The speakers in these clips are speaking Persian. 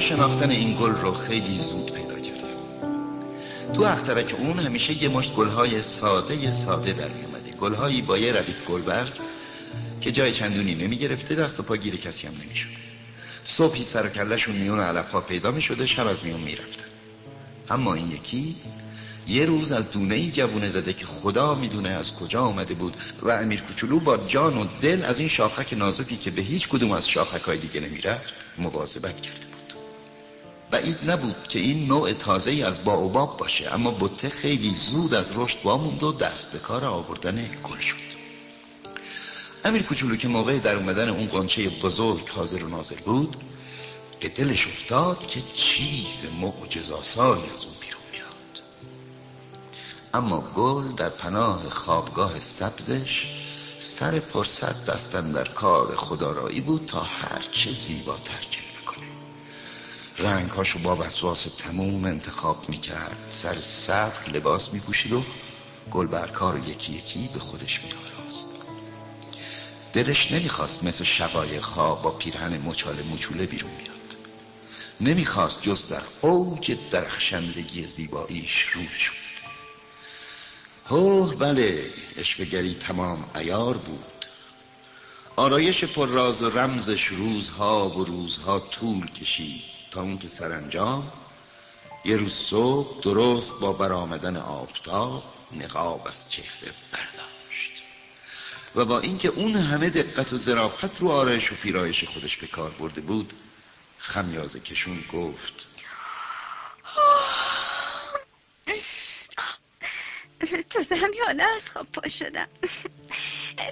شناختن این گل رو خیلی زود پیدا کردم تو اخترک اون همیشه یه مشت گلهای ساده ساده در می گلهایی با یه ردیف گلبرگ که جای چندونی نمی گرفته دست و پا گیر کسی هم نمی شده. صبحی سر و کلشون میون علفها پیدا می شده شب از میون می رفتن. اما این یکی یه روز از دونه ای جوونه زده که خدا می‌دونه از کجا آمده بود و امیر کوچولو با جان و دل از این شاخک نازکی که به هیچ کدوم از شاخک های دیگه نمی‌رفت مواظبت بود بعید نبود که این نوع تازه از باوباب باشه اما بته خیلی زود از رشد واموند و دست به کار آوردن گل شد. امیر کوچولو که موقع در اومدن اون قنچه بزرگ حاضر و ناظر بود که دلش افتاد که چیز معجزاسایی از اون بیرون میاد. اما گل در پناه خوابگاه سبزش سر پرصد دستن در کار خدارایی بود تا هرچه زیباتر کنه رنگهاشو با وسواس تموم انتخاب می‌کرد. سر صبر لباس میپوشید و گل برکار یکی یکی به خودش میآراست دلش نمی‌خواست مثل شقایق ها با پیرهن مچاله مچوله بیرون بیاد. نمی‌خواست جز در اوج درخشندگی زیباییش روی شد. هوه بله اشوگری تمام ایار بود. آرایش پر راز و رمزش روزها و روزها طول کشید. تا اون که سرانجام یه روز صبح درست با برآمدن آفتاب نقاب از چهره برداشت. و با اینکه اون همه دقت و ظرافت رو آرایش و پیرایش خودش به کار برده بود خمیازه کشون گفت تازه همین از خواب پا شدم.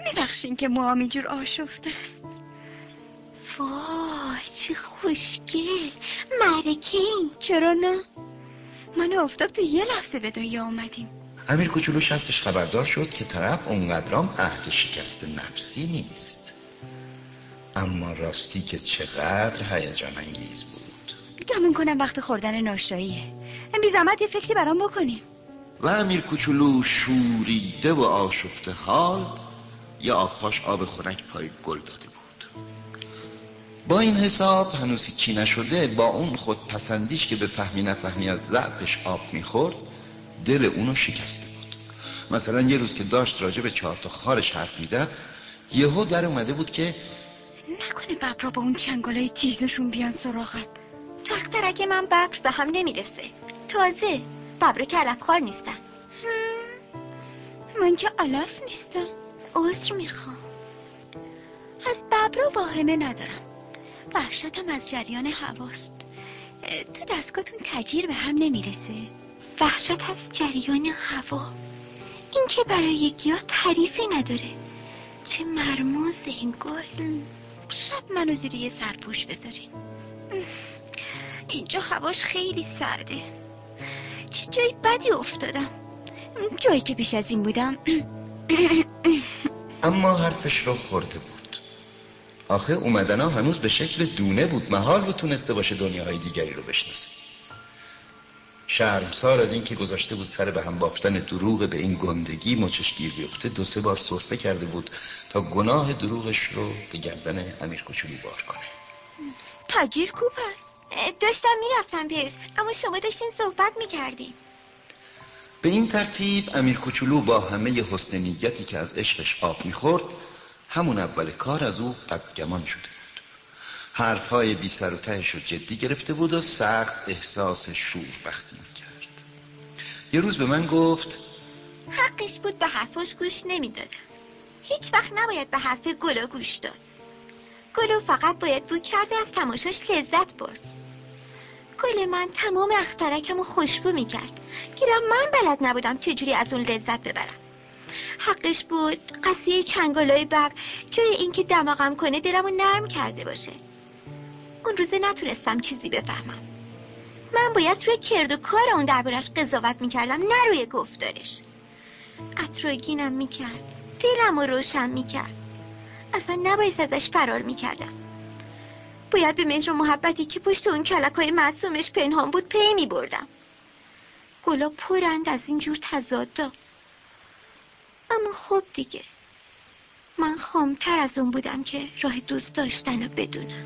میبخشین که موام اینجور آشفته است. وای چه خوشگل. مرکه این؟ چرا نه؟ من افتاب تو یه لحظه به دنیا آمدیم امیر کوچولوش هستش خبردار شد که طرف اونقدرام اهل شکست نفسی نیست. اما راستی که چقدر هیجان انگیز بود. گمون کنم وقت خوردن ناشتاییه بی زحمت یه فکری برام بکنیم. و امیر کوچولو شوریده و آشفته حال یه آبپاش آب خنک پای گل داده بود. با این حساب هنوزی چی نشده با اون خود پسندیش که به فهمی نفهمی از ضعفش آب می‌خورد دل اونو شکسته بود. مثلا یه روز که داشت راجع به چهار تا خارش حرف می‌زد یهو در اومده بود که نکنه ببرا با اون چنگالای تیزشون بیان سراغم. تو اخترک من ببر به هم نمی‌رسه. تازه ببرا که علف خار نیستن من که علف نیستم. عذر می‌خوام. از ببرا واهمه ندارم. وحشتم از جریان هواست. تو دستگاهتون تجیر به هم نمی‌رسه. وحشت از جریان هوا. این که برای گیاه تعریفی نداره. چه مرموز گل شب منو زیر یه سرپوش بذارین. اینجا هواش خیلی سرده. چه جایی بدی افتادم. جایی که پیش از این بودم. اما حرفش رو خورده بود. آخه اومدنا هنوز به شکل دونه بود. محال رو تونسته باشه دنیاهای دیگری رو بشناسه. شرمسار از اینکه گذاشته بود سر به هم بافتن دروغ به این گندگی مچش گیر بیفته. دو سه بار صرفه کرده بود تا گناه دروغش رو به گردن امیر کوچولو بار کنه. تاجیر کوپ است. داشتم می‌رفتم پیش اما شما داشتین صحبت می‌کردیم به این ترتیب امیر کوچولو با همه حسن نیتی که از عشقش آب می‌خورد همون اول کار از او بدگمان شده بود. حرفهای بی سر و تهش رو جدی گرفته بود و سخت احساس شور بختی می‌کرد. یه روز به من گفت حقش بود به حرفاش گوش نمی‌دادم. هیچ وقت نباید به حرف گلا گوش داد. گلو فقط باید بود کرده از تماشاش لذت برد. گل من تمام اخترکم رو خوشبو می‌کرد. گیرم من بلد نبودم چجوری از اون لذت ببرم. حقش بود. قصیه چنگالای بر جای اینکه دماغم کنه دلمو نرم کرده باشه. اون روزه نتونستم چیزی بفهمم. من باید روی کرد و کار اون دربارش قضاوت می‌کردم نه روی گفتارش. اطراگینم می‌کرد. دلم رو روشن می‌کرد. اصلا نباید ازش فرار می‌کردم. باید به مهر محبتی که پشت اون کلک های معصومش پنهان بود پی میبردم. گلا پرند از اینجور تضادا اما خب دیگه. من خامتر از اون بودم که راه دوست داشتن رو بدونم.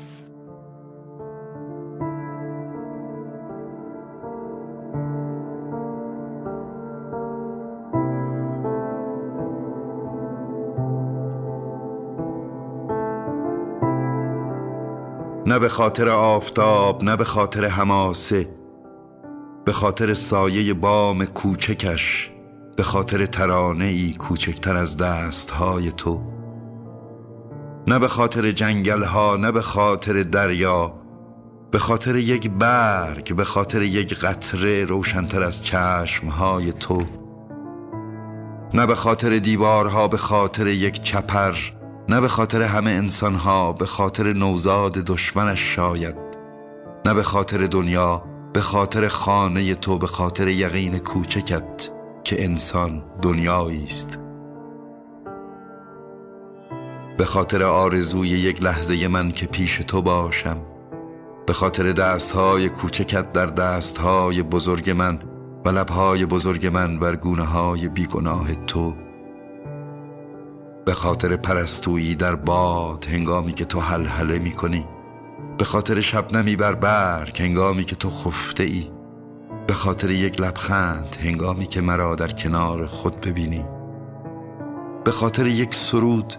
نه به خاطر آفتاب نه به خاطر هماسه به خاطر سایه بام کوچکش. به خاطر ترانه ای کوچکتر از دست های تو نه به خاطر جنگل ها نه به خاطر دریا به خاطر یک برگ به خاطر یک قطره روشنتر از چشم های تو نه به خاطر دیوارها به خاطر یک چپر نه به خاطر همه انسانها به خاطر نوزاد دشمنش شاید نه به خاطر دنیا به خاطر خانه تو به خاطر یقین کوچکت که انسان دنیایی است. به خاطر آرزوی یک لحظه من که پیش تو باشم به خاطر دستهای کوچکت در دستهای بزرگ من و لبهای بزرگ من بر گونه های بیگناه تو به خاطر پرستویی در باد هنگامی که تو حلحله می کنی به خاطر شبنمی بر برگ هنگامی که تو خفته ای به خاطر یک لبخند هنگامی که مرا در کنار خود ببینی. به خاطر یک سرود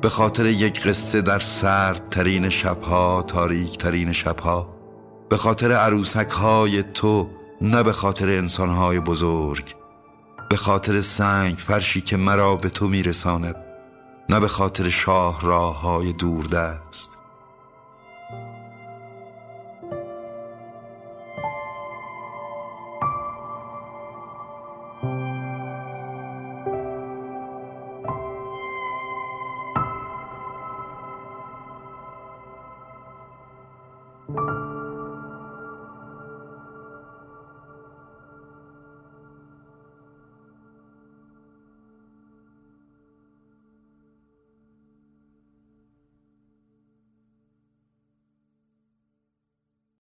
به خاطر یک قصه در سرد ترین شبها تاریک ترین شبها به خاطر عروسک های تو نه به خاطر انسان های بزرگ به خاطر سنگ فرشی که مرا به تو میرساند نه به خاطر شاه راه های دوردست.